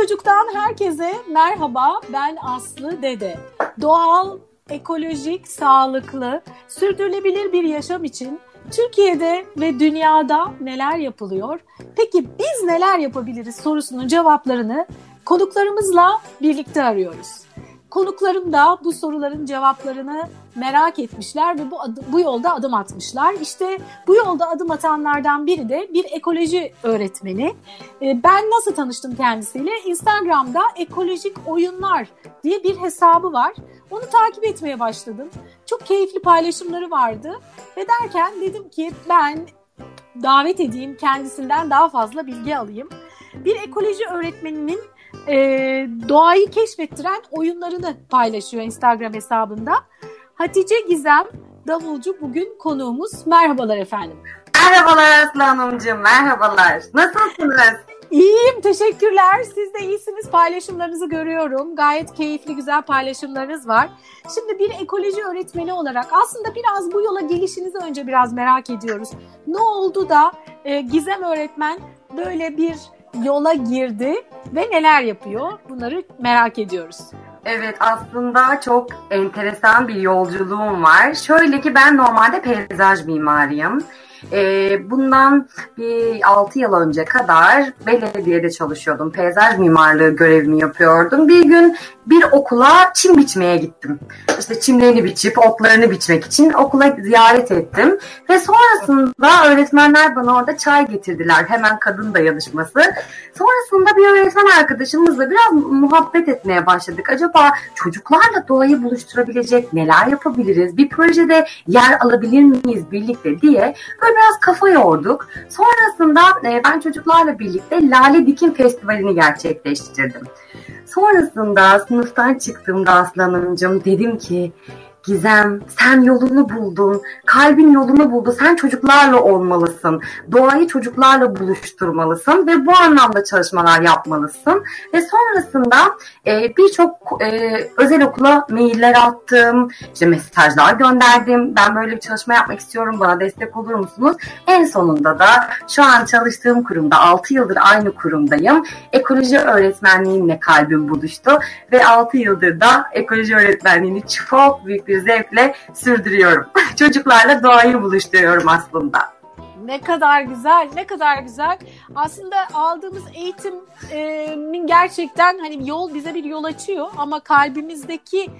Çocuk'tan herkese merhaba. Ben Aslı Dede. Doğal, ekolojik, sağlıklı, sürdürülebilir bir yaşam için Türkiye'de ve dünyada neler yapılıyor? Peki biz neler yapabiliriz sorusunun cevaplarını konuklarımızla birlikte arıyoruz. Konuklarım da bu soruların cevaplarını merak etmişler ve bu bu yolda adım atmışlar. İşte bu yolda adım atanlardan biri de bir ekoloji öğretmeni. Ee, ben nasıl tanıştım kendisiyle? Instagram'da ekolojik oyunlar diye bir hesabı var. Onu takip etmeye başladım. Çok keyifli paylaşımları vardı ve derken dedim ki ben davet edeyim kendisinden daha fazla bilgi alayım. Bir ekoloji öğretmeninin e, doğayı keşfettiren oyunlarını paylaşıyor Instagram hesabında. Hatice Gizem Davulcu bugün konuğumuz. Merhabalar efendim. Merhabalar Aslı Hanımcığım, merhabalar. Nasılsınız? İyiyim, teşekkürler. Siz de iyisiniz. Paylaşımlarınızı görüyorum. Gayet keyifli, güzel paylaşımlarınız var. Şimdi bir ekoloji öğretmeni olarak aslında biraz bu yola gelişinizi önce biraz merak ediyoruz. Ne oldu da e, Gizem öğretmen böyle bir yola girdi ve neler yapıyor? Bunları merak ediyoruz. Evet aslında çok enteresan bir yolculuğum var. Şöyle ki ben normalde peyzaj mimarıyım. E, bundan bir 6 yıl önce kadar belediyede çalışıyordum. Peyzaj mimarlığı görevimi yapıyordum. Bir gün bir okula çim biçmeye gittim. İşte çimlerini biçip otlarını biçmek için okula ziyaret ettim. Ve sonrasında öğretmenler bana orada çay getirdiler. Hemen kadın dayanışması. Sonrasında bir öğretmen arkadaşımızla biraz muhabbet etmeye başladık. Acaba çocuklarla doğayı buluşturabilecek neler yapabiliriz? Bir projede yer alabilir miyiz birlikte diye böyle biraz kafa yorduk. Sonrasında e, ben çocuklarla birlikte Lale Dikim Festivali'ni gerçekleştirdim. Sonrasında sınıftan çıktığımda Aslanımcığım dedim ki Gizem sen yolunu buldun. Kalbin yolunu buldu. Sen çocuklarla olmalısın. Doğayı çocuklarla buluşturmalısın ve bu anlamda çalışmalar yapmalısın. Ve sonrasında e, birçok e, özel okula mailler attım. işte mesajlar gönderdim. Ben böyle bir çalışma yapmak istiyorum. Bana destek olur musunuz? En sonunda da şu an çalıştığım kurumda 6 yıldır aynı kurumdayım. Ekoloji öğretmenliğimle kalbim buluştu ve 6 yıldır da ekoloji öğretmenliğini çok büyük bir zevkle sürdürüyorum. Çocuklarla doğayı buluşturuyorum aslında. Ne kadar güzel, ne kadar güzel. Aslında aldığımız eğitimin gerçekten hani yol bize bir yol açıyor ama kalbimizdeki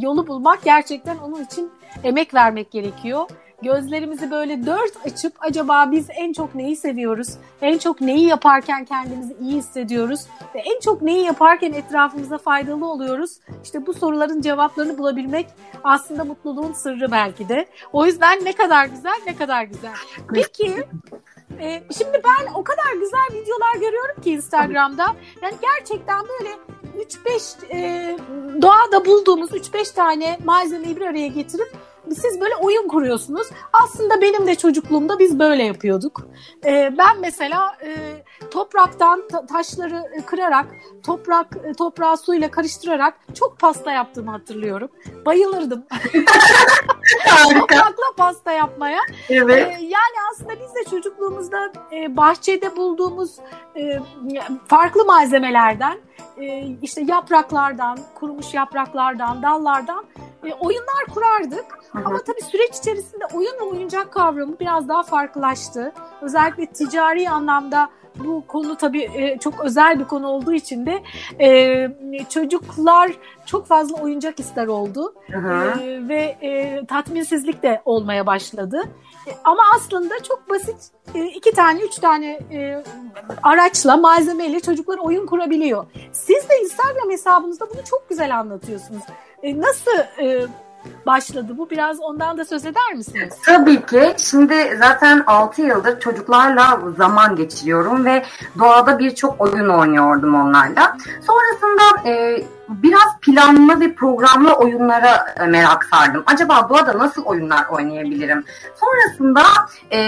yolu bulmak gerçekten onun için emek vermek gerekiyor gözlerimizi böyle dört açıp acaba biz en çok neyi seviyoruz? En çok neyi yaparken kendimizi iyi hissediyoruz? Ve en çok neyi yaparken etrafımıza faydalı oluyoruz? İşte bu soruların cevaplarını bulabilmek aslında mutluluğun sırrı belki de. O yüzden ne kadar güzel, ne kadar güzel. Peki e, şimdi ben o kadar güzel videolar görüyorum ki Instagram'da. Yani gerçekten böyle 3-5 e, doğada bulduğumuz 3-5 tane malzemeyi bir araya getirip siz böyle oyun kuruyorsunuz. Aslında benim de çocukluğumda biz böyle yapıyorduk. Ee, ben mesela e, topraktan ta- taşları kırarak, toprak e, toprağı suyla karıştırarak çok pasta yaptığımı hatırlıyorum. Bayılırdım. Toprakla pasta yapmaya. Evet. Ee, yani aslında biz de çocukluğumuzda e, bahçede bulduğumuz e, farklı malzemelerden e, işte yapraklardan, kurumuş yapraklardan, dallardan e, oyunlar kurardık. Hı-hı. Ama tabii süreç içerisinde oyun ve oyuncak kavramı biraz daha farklılaştı. Özellikle ticari anlamda bu konu tabii e, çok özel bir konu olduğu için de e, çocuklar çok fazla oyuncak ister oldu e, ve e, tatminsizlik de olmaya başladı. Ama aslında çok basit e, iki tane, üç tane e, araçla, malzemeyle çocuklar oyun kurabiliyor. Siz de Instagram hesabınızda bunu çok güzel anlatıyorsunuz. E, nasıl başladı bu? Biraz ondan da söz eder misiniz? Tabii ki. Şimdi zaten 6 yıldır çocuklarla zaman geçiriyorum ve doğada birçok oyun oynuyordum onlarla. Sonrasında biraz planlı ve programlı oyunlara e, merak sardım. Acaba doğada nasıl oyunlar oynayabilirim? Sonrasında e,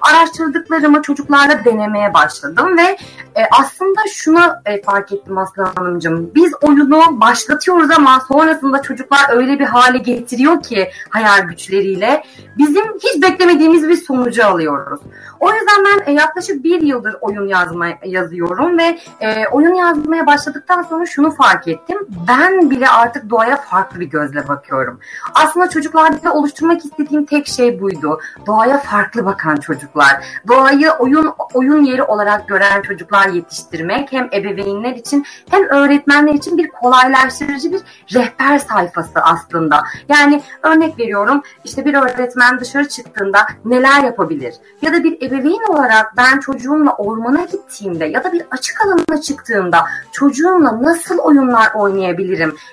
araştırdıklarımı çocuklarla denemeye başladım ve e, aslında şunu e, fark ettim Aslı Hanımcığım. Biz oyunu başlatıyoruz ama sonrasında çocuklar öyle bir hale getiriyor ki hayal güçleriyle bizim hiç beklemediğimiz bir sonucu alıyoruz. O yüzden ben e, yaklaşık bir yıldır oyun yazma yazıyorum ve e, oyun yazmaya başladıktan sonra şunu fark ettim. Ben bile artık doğaya farklı bir gözle bakıyorum. Aslında çocuklarda oluşturmak istediğim tek şey buydu. Doğaya farklı bakan çocuklar. Doğayı oyun oyun yeri olarak gören çocuklar yetiştirmek hem ebeveynler için hem öğretmenler için bir kolaylaştırıcı bir rehber sayfası aslında. Yani örnek veriyorum işte bir öğretmen dışarı çıktığında neler yapabilir? Ya da bir ebeveyn olarak ben çocuğumla ormana gittiğimde ya da bir açık alana çıktığımda çocuğumla nasıl oyunlar oynayabilirim?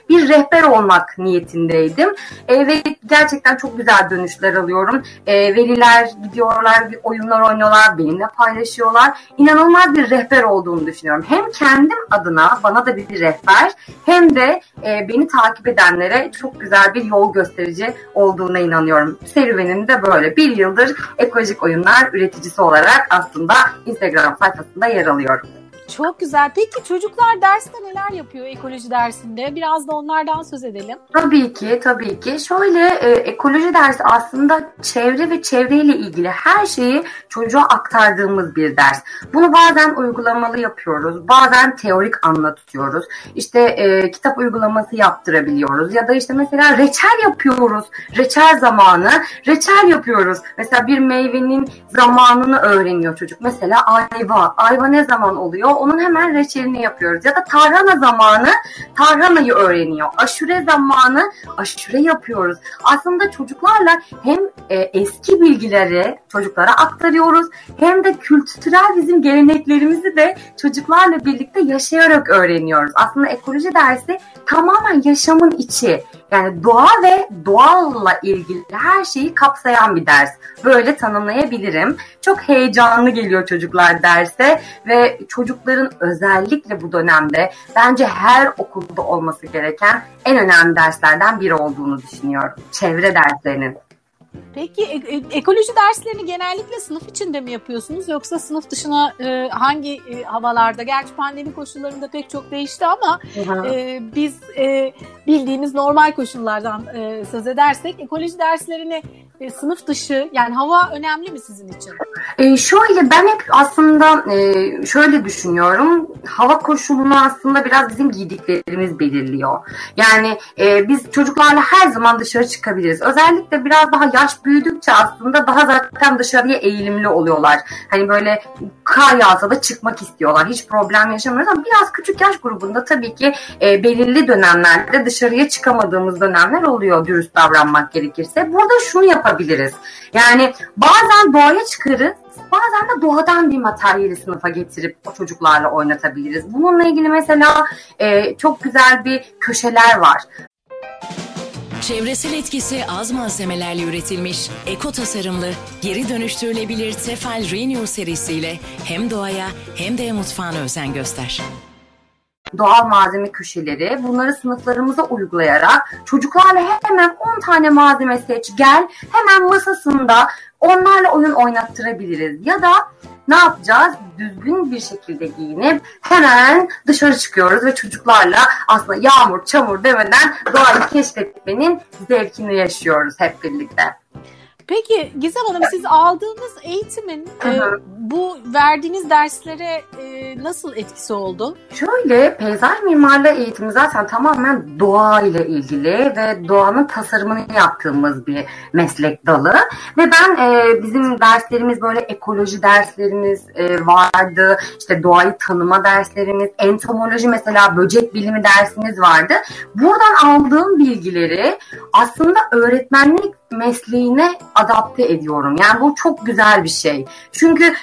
Bir rehber olmak niyetindeydim. E, ve gerçekten çok güzel dönüşler alıyorum. E, veliler gidiyorlar, bir oyunlar oynuyorlar, benimle paylaşıyorlar. İnanılmaz bir rehber olduğunu düşünüyorum. Hem kendim adına bana da bir rehber hem de e, beni takip edenlere çok güzel bir yol gösterici olduğuna inanıyorum. Serüvenim de böyle. Bir yıldır ekolojik oyunlar üreticisi olarak aslında Instagram sayfasında yer alıyorum. Çok güzel. Peki çocuklar derste neler yapıyor ekoloji dersinde? Biraz da onlardan söz edelim. Tabii ki, tabii ki. Şöyle e, ekoloji dersi aslında çevre ve çevreyle ilgili her şeyi çocuğa aktardığımız bir ders. Bunu bazen uygulamalı yapıyoruz, bazen teorik anlatıyoruz. İşte e, kitap uygulaması yaptırabiliyoruz ya da işte mesela reçel yapıyoruz. Reçel zamanı, reçel yapıyoruz. Mesela bir meyvenin zamanını öğreniyor çocuk. Mesela ayva. Ayva ne zaman oluyor? Onun hemen reçelini yapıyoruz. Ya da tarhana zamanı tarhanayı öğreniyor. Aşure zamanı aşure yapıyoruz. Aslında çocuklarla hem e, eski bilgileri çocuklara aktarıyoruz hem de kültürel bizim geleneklerimizi de çocuklarla birlikte yaşayarak öğreniyoruz. Aslında ekoloji dersi tamamen yaşamın içi. Yani doğa ve doğalla ilgili her şeyi kapsayan bir ders. Böyle tanımlayabilirim. Çok heyecanlı geliyor çocuklar derse ve çocukların özellikle bu dönemde bence her okulda olması gereken en önemli derslerden biri olduğunu düşünüyorum. Çevre derslerinin. Peki e- e- ekoloji derslerini genellikle sınıf içinde mi yapıyorsunuz yoksa sınıf dışına e, hangi e, havalarda? Gerçi pandemi koşullarında pek çok değişti ama e, biz e, bildiğimiz normal koşullardan e, söz edersek ekoloji derslerini e, sınıf dışı yani hava önemli mi sizin için? E, şöyle ben hep aslında e, şöyle düşünüyorum. Hava koşulunu aslında biraz bizim giydiklerimiz belirliyor. Yani e, biz çocuklarla her zaman dışarı çıkabiliriz. Özellikle biraz daha yaş büyüdükçe aslında daha zaten dışarıya eğilimli oluyorlar. Hani böyle kar yağsa da çıkmak istiyorlar. Hiç problem yaşamıyoruz ama biraz küçük yaş grubunda tabii ki e, belirli dönemlerde dışarıya çıkamadığımız dönemler oluyor dürüst davranmak gerekirse. Burada şunu yapabiliriz. Yani bazen doğaya çıkarız bazen de doğadan bir materyali sınıfa getirip o çocuklarla oynatabiliriz. Bununla ilgili mesela e, çok güzel bir köşeler var. Çevresel etkisi az malzemelerle üretilmiş, eko tasarımlı, geri dönüştürülebilir Tefal Renew serisiyle hem doğaya hem de mutfağına özen göster doğal malzeme köşeleri bunları sınıflarımıza uygulayarak çocuklarla hemen 10 tane malzeme seç gel hemen masasında onlarla oyun oynattırabiliriz ya da ne yapacağız? Düzgün bir şekilde giyinip hemen dışarı çıkıyoruz ve çocuklarla aslında yağmur, çamur demeden doğayı keşfetmenin zevkini yaşıyoruz hep birlikte. Peki Gizem Hanım siz aldığınız eğitimin e, bu verdiğiniz derslere e, nasıl etkisi oldu? Şöyle peyzaj mimarlığı eğitimi zaten tamamen doğa ile ilgili ve doğanın tasarımını yaptığımız bir meslek dalı. Ve ben e, bizim derslerimiz böyle ekoloji derslerimiz e, vardı. İşte doğayı tanıma derslerimiz, entomoloji mesela böcek bilimi dersimiz vardı. Buradan aldığım bilgileri aslında öğretmenlik mesleğine adapte ediyorum. Yani bu çok güzel bir şey. Çünkü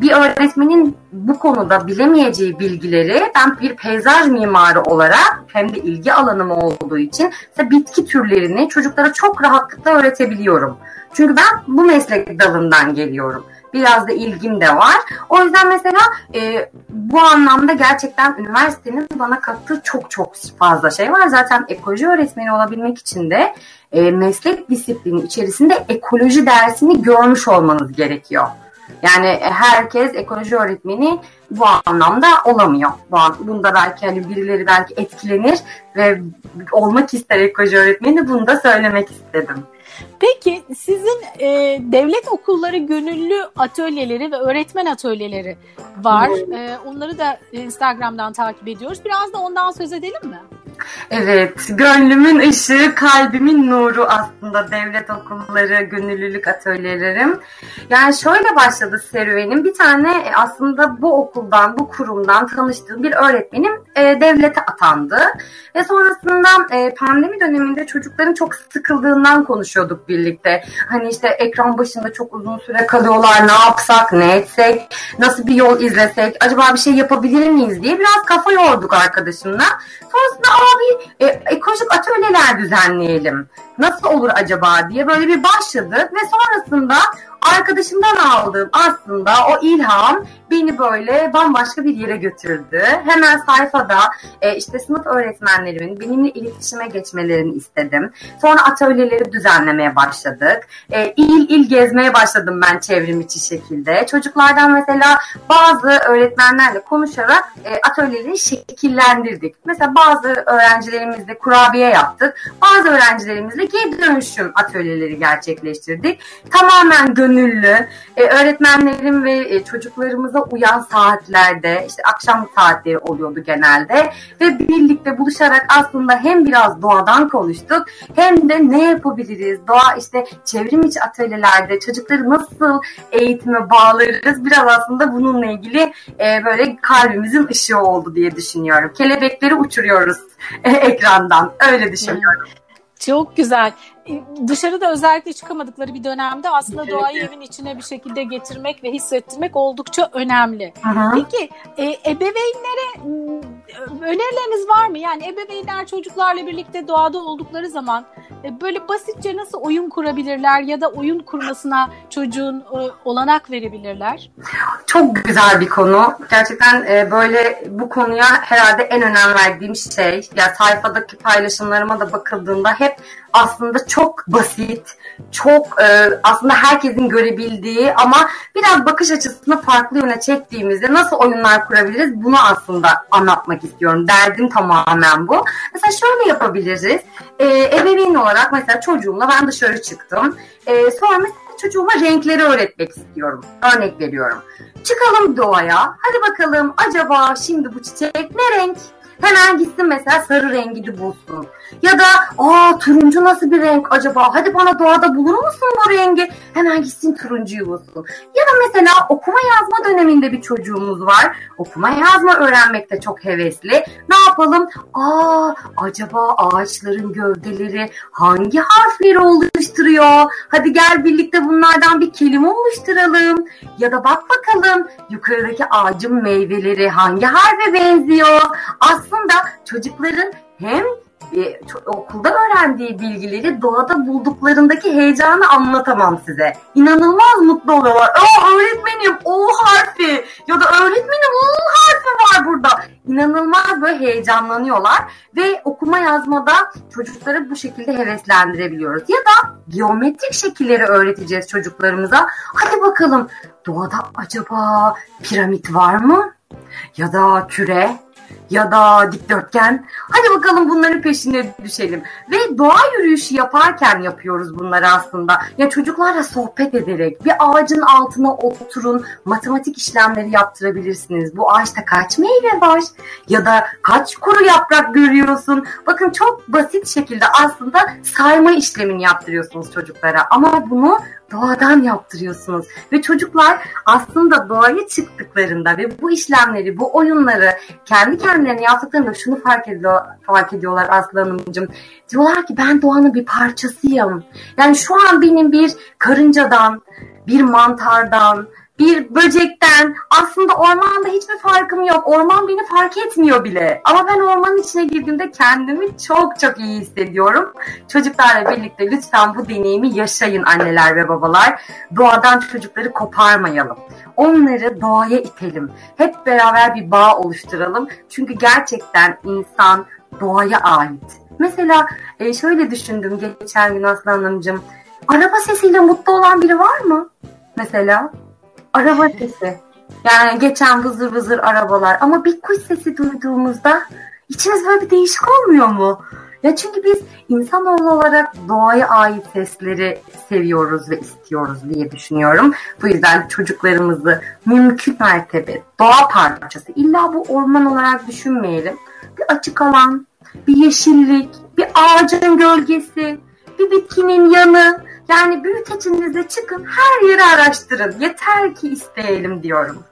bir öğretmenin bu konuda bilemeyeceği bilgileri ben bir peyzaj mimarı olarak hem de ilgi alanım olduğu için bitki türlerini çocuklara çok rahatlıkla öğretebiliyorum. Çünkü ben bu meslek dalından geliyorum. Biraz da ilgim de var. O yüzden mesela e, bu anlamda gerçekten üniversitenin bana kattığı çok çok fazla şey var. Zaten ekoloji öğretmeni olabilmek için de e, meslek disiplini içerisinde ekoloji dersini görmüş olmanız gerekiyor. Yani herkes ekoloji öğretmeni bu anlamda olamıyor. Bu an, bunda belki hani birileri belki etkilenir ve olmak ister ekoloji öğretmeni bunu da söylemek istedim. Peki sizin e, devlet okulları gönüllü atölyeleri ve öğretmen atölyeleri var. E, onları da Instagram'dan takip ediyoruz. Biraz da ondan söz edelim mi? Evet, gönlümün ışığı, kalbimin nuru aslında devlet okulları, gönüllülük atölyelerim. Yani şöyle başladı serüvenim. Bir tane e, aslında bu okuldan, bu kurumdan tanıştığım bir öğretmenim e, devlete atandı. Ve sonrasında e, pandemi döneminde çocukların çok sıkıldığından konuşuyorduk birlikte. Hani işte ekran başında çok uzun süre kalıyorlar, ne yapsak, ne etsek, nasıl bir yol izlesek, acaba bir şey yapabilir miyiz diye biraz kafa yorduk arkadaşımla. Sonrasında abi e, ekolojik atölyeler düzenleyelim. Nasıl olur acaba diye böyle bir başladık ve sonrasında arkadaşımdan aldığım aslında o ilham beni böyle bambaşka bir yere götürdü. Hemen sayfada e, işte sınıf öğretmenlerimin benimle iletişime geçmelerini istedim. Sonra atölyeleri düzenlemeye başladık. E, il il gezmeye başladım ben çevrim içi şekilde. Çocuklardan mesela bazı öğretmenlerle konuşarak e, atölyeleri şekillendirdik. Mesela bazı öğrencilerimizle kurabiye yaptık. Bazı öğrencilerimizle geri dönüşüm atölyeleri gerçekleştirdik. Tamamen gönüllü. E, öğretmenlerim ve e, çocuklarımıza uyan saatlerde işte akşam saatleri oluyordu genelde ve birlikte buluşarak aslında hem biraz doğadan konuştuk hem de ne yapabiliriz? Doğa işte çevrim içi atölyelerde çocukları nasıl eğitime bağlarız? Biraz aslında bununla ilgili e, böyle kalbimizin ışığı oldu diye düşünüyorum. Kelebekleri uçuruyoruz e, ekrandan. Öyle düşünüyorum. Çok güzel. Dışarıda özellikle çıkamadıkları bir dönemde aslında doğayı evin içine bir şekilde getirmek ve hissettirmek oldukça önemli. Aha. Peki e, ebeveynlere önerileriniz var mı? Yani ebeveynler çocuklarla birlikte doğada oldukları zaman e, böyle basitçe nasıl oyun kurabilirler ya da oyun kurmasına çocuğun e, olanak verebilirler? Çok güzel bir konu. Gerçekten e, böyle bu konuya herhalde en önem verdiğim şey ya sayfadaki paylaşımlarıma da bakıldığında hep aslında çok basit, çok e, aslında herkesin görebildiği ama biraz bakış açısını farklı yöne çektiğimizde nasıl oyunlar kurabiliriz bunu aslında anlatmak istiyorum. Derdim tamamen bu. Mesela şöyle yapabiliriz. E, ebeveyn olarak mesela çocuğumla ben dışarı çıktım. E, sonra mesela çocuğuma renkleri öğretmek istiyorum. Örnek veriyorum. Çıkalım doğaya. Hadi bakalım acaba şimdi bu çiçek ne renk? Hemen gitsin mesela sarı rengini bulsun. Ya da aa turuncu nasıl bir renk acaba? Hadi bana doğada bulur musun bu rengi? Hemen gitsin turuncuyu bulsun. Ya da mesela okuma yazma döneminde bir çocuğumuz var. Okuma yazma öğrenmekte çok hevesli. Ne yapalım? Aa acaba ağaçların gövdeleri hangi harfleri oluşturuyor? Hadi gel birlikte bunlardan bir kelime oluşturalım. Ya da bak bakalım yukarıdaki ağacın meyveleri hangi harfe benziyor? Aslında çocukların hem e, okulda öğrendiği bilgileri doğada bulduklarındaki heyecanı anlatamam size. İnanılmaz mutlu oluyorlar. Aa öğretmenim O harfi ya da öğretmenim O harfi var burada. İnanılmaz böyle heyecanlanıyorlar ve okuma yazmada çocukları bu şekilde heveslendirebiliyoruz. Ya da geometrik şekilleri öğreteceğiz çocuklarımıza. Hadi bakalım doğada acaba piramit var mı? Ya da küre ya da dikdörtgen. Hadi bakalım bunların peşine düşelim. Ve doğa yürüyüşü yaparken yapıyoruz bunları aslında. Ya çocuklarla sohbet ederek bir ağacın altına oturun matematik işlemleri yaptırabilirsiniz. Bu ağaçta kaç meyve var? Ya da kaç kuru yaprak görüyorsun? Bakın çok basit şekilde aslında sayma işlemini yaptırıyorsunuz çocuklara. Ama bunu doğadan yaptırıyorsunuz. Ve çocuklar aslında doğaya çıktıklarında ve bu işlemleri, bu oyunları kendi kendilerine yaptıklarında şunu fark, ediyor, fark ediyorlar Aslı Hanımcığım. Diyorlar ki ben doğanın bir parçasıyım. Yani şu an benim bir karıncadan, bir mantardan, bir böcekten aslında ormanda hiçbir farkım yok. Orman beni fark etmiyor bile. Ama ben ormanın içine girdiğimde kendimi çok çok iyi hissediyorum. Çocuklarla birlikte lütfen bu deneyimi yaşayın anneler ve babalar. Doğadan çocukları koparmayalım. Onları doğaya itelim. Hep beraber bir bağ oluşturalım. Çünkü gerçekten insan doğaya ait. Mesela e, şöyle düşündüm geçen gün Aslan Hanımcığım. Araba sesiyle mutlu olan biri var mı? Mesela araba sesi. Yani geçen vızır vızır arabalar ama bir kuş sesi duyduğumuzda içimiz böyle bir değişik olmuyor mu? Ya çünkü biz insanoğlu olarak doğaya ait sesleri seviyoruz ve istiyoruz diye düşünüyorum. Bu yüzden çocuklarımızı mümkün mertebe doğa parçası illa bu orman olarak düşünmeyelim. Bir açık alan, bir yeşillik, bir ağacın gölgesi, bir bitkinin yanı. Yani büyütecinizde çıkın her yeri araştırın. Yeter ki isteyelim diyorum.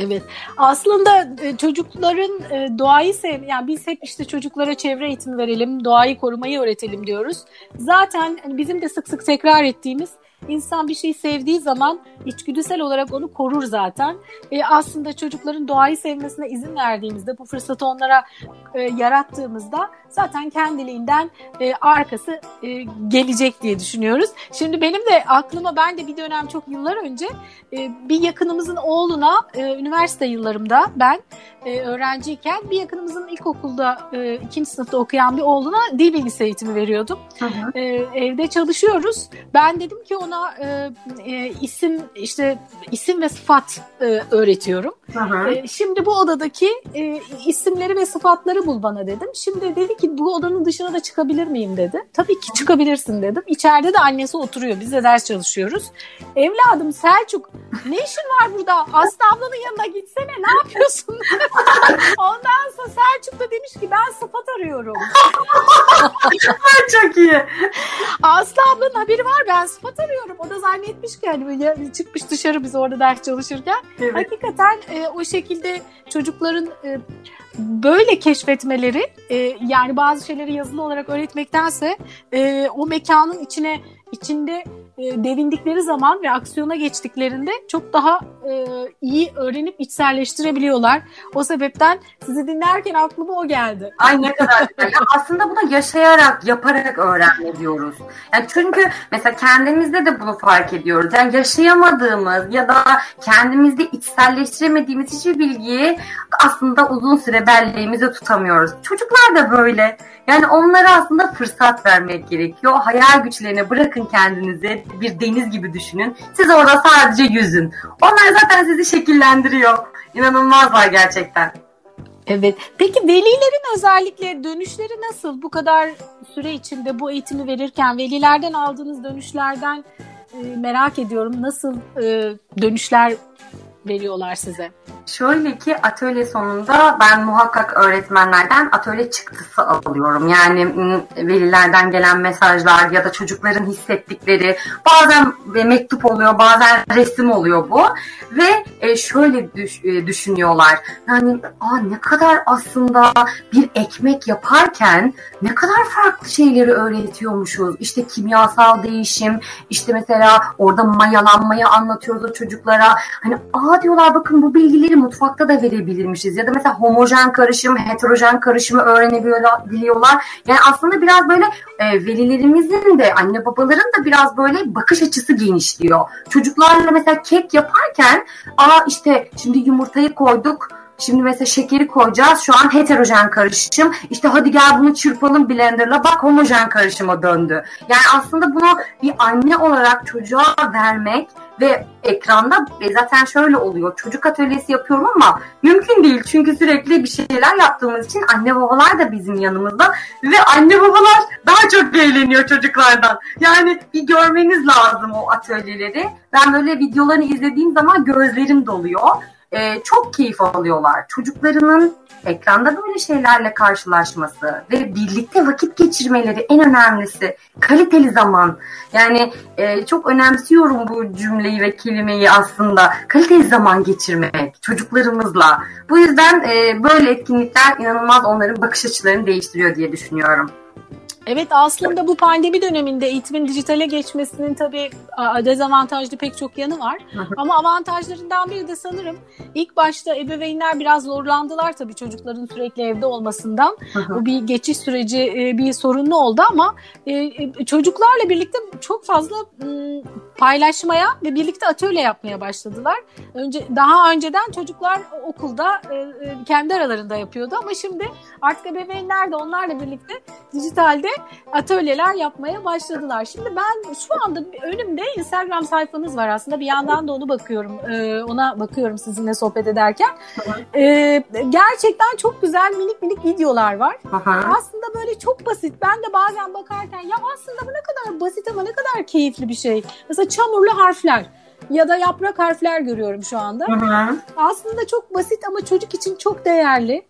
Evet. Aslında e, çocukların e, doğayı sev yani biz hep işte çocuklara çevre eğitimi verelim, doğayı korumayı öğretelim diyoruz. Zaten hani bizim de sık sık tekrar ettiğimiz İnsan bir şeyi sevdiği zaman içgüdüsel olarak onu korur zaten. E, aslında çocukların doğayı sevmesine izin verdiğimizde, bu fırsatı onlara e, yarattığımızda zaten kendiliğinden e, arkası e, gelecek diye düşünüyoruz. Şimdi benim de aklıma ben de bir dönem çok yıllar önce e, bir yakınımızın oğluna e, üniversite yıllarımda ben e, öğrenciyken bir yakınımızın ilkokulda e, ikinci sınıfta okuyan bir oğluna dil bilgisi eğitimi veriyordum. Hı hı. E, evde çalışıyoruz. Ben dedim ki ona e, e, isim işte isim ve sıfat e, öğretiyorum. E, şimdi bu odadaki e, isimleri ve sıfatları bul bana dedim. Şimdi dedi ki bu odanın dışına da çıkabilir miyim dedi. Tabii ki çıkabilirsin dedim. İçeride de annesi oturuyor. Biz de ders çalışıyoruz. Evladım Selçuk ne işin var burada? Aslı ablanın yanına gitsene ne yapıyorsun? Ondan sonra Selçuk da demiş ki ben sıfat arıyorum. Çok iyi. Aslı ablanın haberi var ben sıfat arıyorum. O da zannetmiş ki hani çıkmış dışarı biz orada ders çalışırken. Evet. Hakikaten e, o şekilde çocukların e, böyle keşfetmeleri e, yani bazı şeyleri yazılı olarak öğretmektense e, o mekanın içine içinde e, devindikleri zaman ve aksiyona geçtiklerinde çok daha e, iyi öğrenip içselleştirebiliyorlar. O sebepten sizi dinlerken aklıma o geldi. Ay ne kadar güzel. aslında bu da yaşayarak, yaparak öğrenme diyoruz. Yani çünkü mesela kendimizde de bunu fark ediyoruz. Yani yaşayamadığımız ya da kendimizde içselleştiremediğimiz hiçbir bilgiyi aslında uzun süre belleğimize tutamıyoruz. Çocuklar da böyle. Yani onlara aslında fırsat vermek gerekiyor. Hayal güçlerine bırakın kendinizi bir deniz gibi düşünün. Siz orada sadece yüzün. Onlar zaten sizi şekillendiriyor. İnanılmazlar gerçekten. Evet. Peki velilerin özellikle dönüşleri nasıl? Bu kadar süre içinde bu eğitimi verirken velilerden aldığınız dönüşlerden e, merak ediyorum. Nasıl e, dönüşler veriyorlar size? Şöyle ki atölye sonunda ben muhakkak öğretmenlerden atölye çıktısı alıyorum. Yani velilerden gelen mesajlar ya da çocukların hissettikleri bazen mektup oluyor bazen resim oluyor bu. Ve e, şöyle düş, e, düşünüyorlar. Yani Aa, ne kadar aslında bir ekmek yaparken ne kadar farklı şeyleri öğretiyormuşuz. İşte kimyasal değişim, işte mesela orada mayalanmayı anlatıyoruz çocuklara. Hani aa diyorlar bakın bu bilgileri mutfakta da verebilirmişiz. Ya da mesela homojen karışım, heterojen karışımı öğrenebiliyorlar. Yani aslında biraz böyle e, velilerimizin de anne babaların da biraz böyle bakış açısı genişliyor. Çocuklarla mesela kek yaparken aa işte şimdi yumurtayı koyduk Şimdi mesela şekeri koyacağız. Şu an heterojen karışım. İşte hadi gel bunu çırpalım blenderla. Bak homojen karışıma döndü. Yani aslında bunu bir anne olarak çocuğa vermek ve ekranda e, zaten şöyle oluyor. Çocuk atölyesi yapıyorum ama mümkün değil. Çünkü sürekli bir şeyler yaptığımız için anne babalar da bizim yanımızda ve anne babalar daha çok eğleniyor çocuklardan. Yani bir görmeniz lazım o atölyeleri. Ben böyle videolarını izlediğim zaman gözlerim doluyor e, çok keyif alıyorlar. Çocuklarının ekranda böyle şeylerle karşılaşması ve birlikte vakit geçirmeleri en önemlisi kaliteli zaman. Yani e, çok önemsiyorum bu cümleyi ve kelimeyi aslında kaliteli zaman geçirmek çocuklarımızla. Bu yüzden e, böyle etkinlikler inanılmaz onların bakış açılarını değiştiriyor diye düşünüyorum. Evet aslında bu pandemi döneminde eğitimin dijitale geçmesinin tabii dezavantajlı pek çok yanı var. Ama avantajlarından biri de sanırım ilk başta ebeveynler biraz zorlandılar tabii çocukların sürekli evde olmasından. O bir geçiş süreci e, bir sorunlu oldu ama e, e, çocuklarla birlikte çok fazla paylaşmaya ve birlikte atölye yapmaya başladılar. Önce daha önceden çocuklar okulda kendi aralarında yapıyordu ama şimdi artık ebeveynler de onlarla birlikte dijitalde atölyeler yapmaya başladılar. Şimdi ben şu anda önümde Instagram sayfanız var aslında. Bir yandan da onu bakıyorum. Ee, ona bakıyorum sizinle sohbet ederken. Gerçekten çok güzel minik minik videolar var. Aslında böyle çok basit. Ben de bazen bakarken ya aslında bu ne kadar basit ama ne kadar keyifli bir şey. Mesela çamurlu harfler ya da yaprak harfler görüyorum şu anda. Hı hı. Aslında çok basit ama çocuk için çok değerli,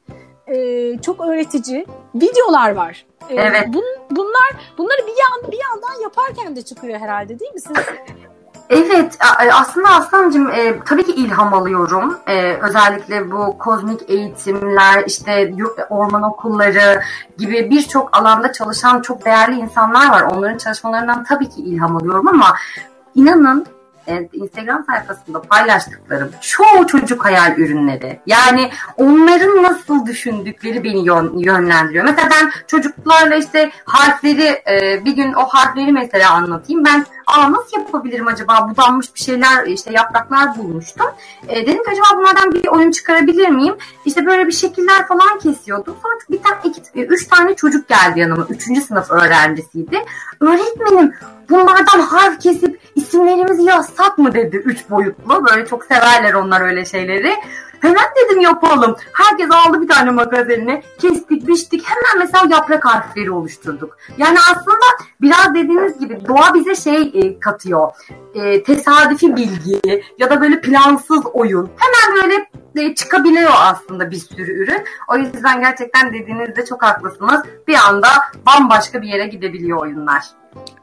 e, çok öğretici videolar var. Ee, evet. Bun, bunlar bunları bir yan bir yandan yaparken de çıkıyor herhalde değil mi siz? Evet e, aslında Aslancığım e, tabii ki ilham alıyorum. E, özellikle bu kozmik eğitimler, işte orman okulları gibi birçok alanda çalışan çok değerli insanlar var. Onların çalışmalarından tabii ki ilham alıyorum ama inanın Instagram sayfasında paylaştıklarım çoğu çocuk hayal ürünleri. Yani onların nasıl düşündükleri beni yönlendiriyor. Mesela ben çocuklarla işte harfleri e, bir gün o harfleri mesela anlatayım. Ben aa nasıl yapabilirim acaba budanmış bir şeyler işte yapraklar bulmuştum. E, dedim ki acaba bunlardan bir oyun çıkarabilir miyim? İşte böyle bir şekiller falan kesiyordum. Sonra bir tane iki, e, üç tane çocuk geldi yanıma. Üçüncü sınıf öğrencisiydi. Öğretmenim bunlardan harf kesip isimlerimizi yazsak mı dedi üç boyutlu. Böyle çok severler onlar öyle şeyleri. Hemen dedim yapalım. Herkes aldı bir tane makas eline. Kestik, biçtik. Hemen mesela yaprak harfleri oluşturduk. Yani aslında biraz dediğiniz gibi doğa bize şey e, katıyor. E, tesadüfi bilgi ya da böyle plansız oyun. Hemen böyle e, çıkabiliyor aslında bir sürü ürün. O yüzden gerçekten dediğinizde çok haklısınız. Bir anda bambaşka bir yere gidebiliyor oyunlar.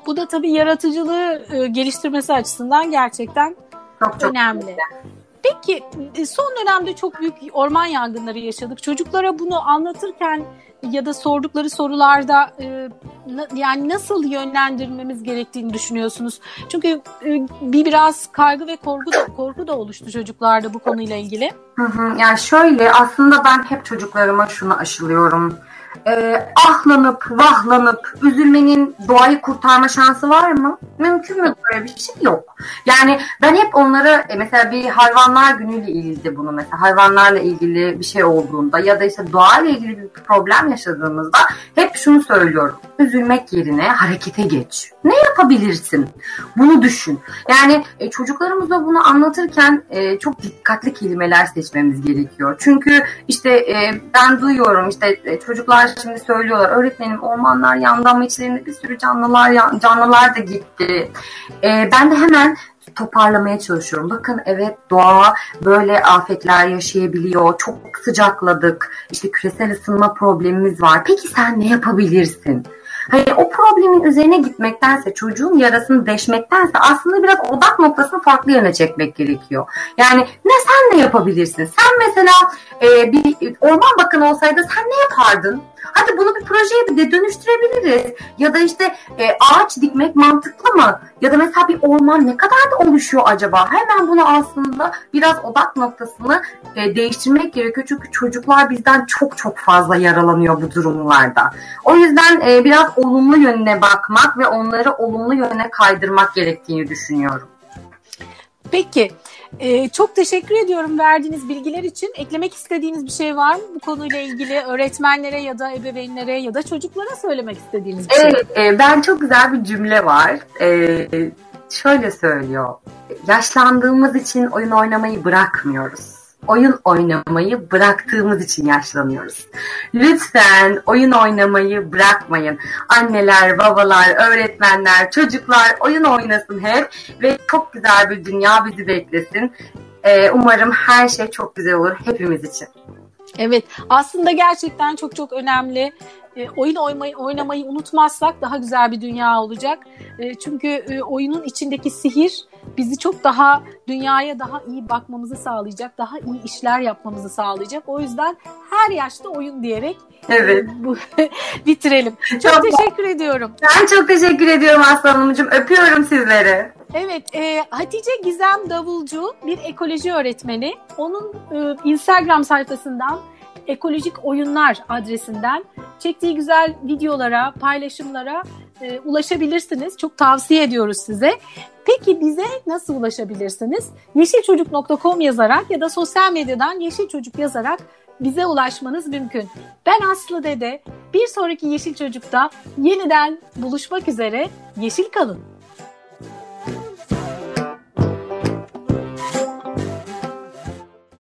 Bu da tabii yaratıcılığı e, geliştirmesi açısından gerçekten çok, çok önemli. Güzel. Peki e, son dönemde çok büyük orman yangınları yaşadık. Çocuklara bunu anlatırken ya da sordukları sorularda e, yani nasıl yönlendirmemiz gerektiğini düşünüyorsunuz? Çünkü e, bir biraz kaygı ve korku da korku da oluştu çocuklarda bu konuyla ilgili. Hı hı. Yani şöyle aslında ben hep çocuklarıma şunu aşılıyorum e, ahlanıp vahlanıp üzülmenin doğayı kurtarma şansı var mı? Mümkün mü böyle bir şey yok. Yani ben hep onlara e, mesela bir hayvanlar günüyle ilgili bunu mesela hayvanlarla ilgili bir şey olduğunda ya da işte doğayla ilgili bir problem yaşadığımızda hep şunu söylüyorum. Üzülmek yerine harekete geç. Ne yapabilirsin? Bunu düşün. Yani e, çocuklarımıza bunu anlatırken e, çok dikkatli kelimeler seçmemiz gerekiyor. Çünkü işte e, ben duyuyorum işte e, çocuklar şimdi söylüyorlar öğretmenim ormanlar yandı ama içlerinde bir sürü canlılar canlılar da gitti. E, ben de hemen toparlamaya çalışıyorum. Bakın evet doğa böyle afetler yaşayabiliyor. Çok sıcakladık. İşte küresel ısınma problemimiz var. Peki sen ne yapabilirsin? Hani o problemin üzerine gitmektense, çocuğun yarasını deşmektense aslında biraz odak noktasını farklı yöne çekmek gerekiyor. Yani ne sen ne yapabilirsin? Sen mesela e, bir orman bakanı olsaydı sen ne yapardın? Hadi bunu bir projeye de dönüştürebiliriz. Ya da işte e, ağaç dikmek mantıklı mı? Ya da mesela bir orman ne kadar da oluşuyor acaba? Hemen bunu aslında biraz odak noktasını e, değiştirmek gerekiyor. Çünkü çocuklar bizden çok çok fazla yaralanıyor bu durumlarda. O yüzden e, biraz olumlu yönüne bakmak ve onları olumlu yöne kaydırmak gerektiğini düşünüyorum. Peki. Ee, çok teşekkür ediyorum verdiğiniz bilgiler için. Eklemek istediğiniz bir şey var mı bu konuyla ilgili öğretmenlere ya da ebeveynlere ya da çocuklara söylemek istediğiniz bir şey? Evet, e, ben çok güzel bir cümle var. E, şöyle söylüyor. Yaşlandığımız için oyun oynamayı bırakmıyoruz oyun oynamayı bıraktığımız için yaşlanıyoruz. Lütfen oyun oynamayı bırakmayın. Anneler, babalar, öğretmenler, çocuklar oyun oynasın hep ve çok güzel bir dünya bizi beklesin. Ee, umarım her şey çok güzel olur hepimiz için. Evet aslında gerçekten çok çok önemli. E, oyun oynamayı, oynamayı unutmazsak daha güzel bir dünya olacak. E, çünkü e, oyunun içindeki sihir bizi çok daha dünyaya daha iyi bakmamızı sağlayacak, daha iyi işler yapmamızı sağlayacak. O yüzden her yaşta oyun diyerek Evet. bu bitirelim. Çok, Çok- teşekkür ediyorum. Ben çok teşekkür ediyorum Aslı Hanımcığım. Öpüyorum sizleri. Evet, e, Hatice Gizem Davulcu bir ekoloji öğretmeni. Onun e, Instagram sayfasından ekolojik oyunlar adresinden çektiği güzel videolara, paylaşımlara e, ulaşabilirsiniz. Çok tavsiye ediyoruz size. Peki bize nasıl ulaşabilirsiniz? Yeşilçocuk.com yazarak ya da sosyal medyadan Yeşil Çocuk yazarak bize ulaşmanız mümkün. Ben Aslı Dede. Bir sonraki Yeşil Çocuk'ta yeniden buluşmak üzere. Yeşil kalın.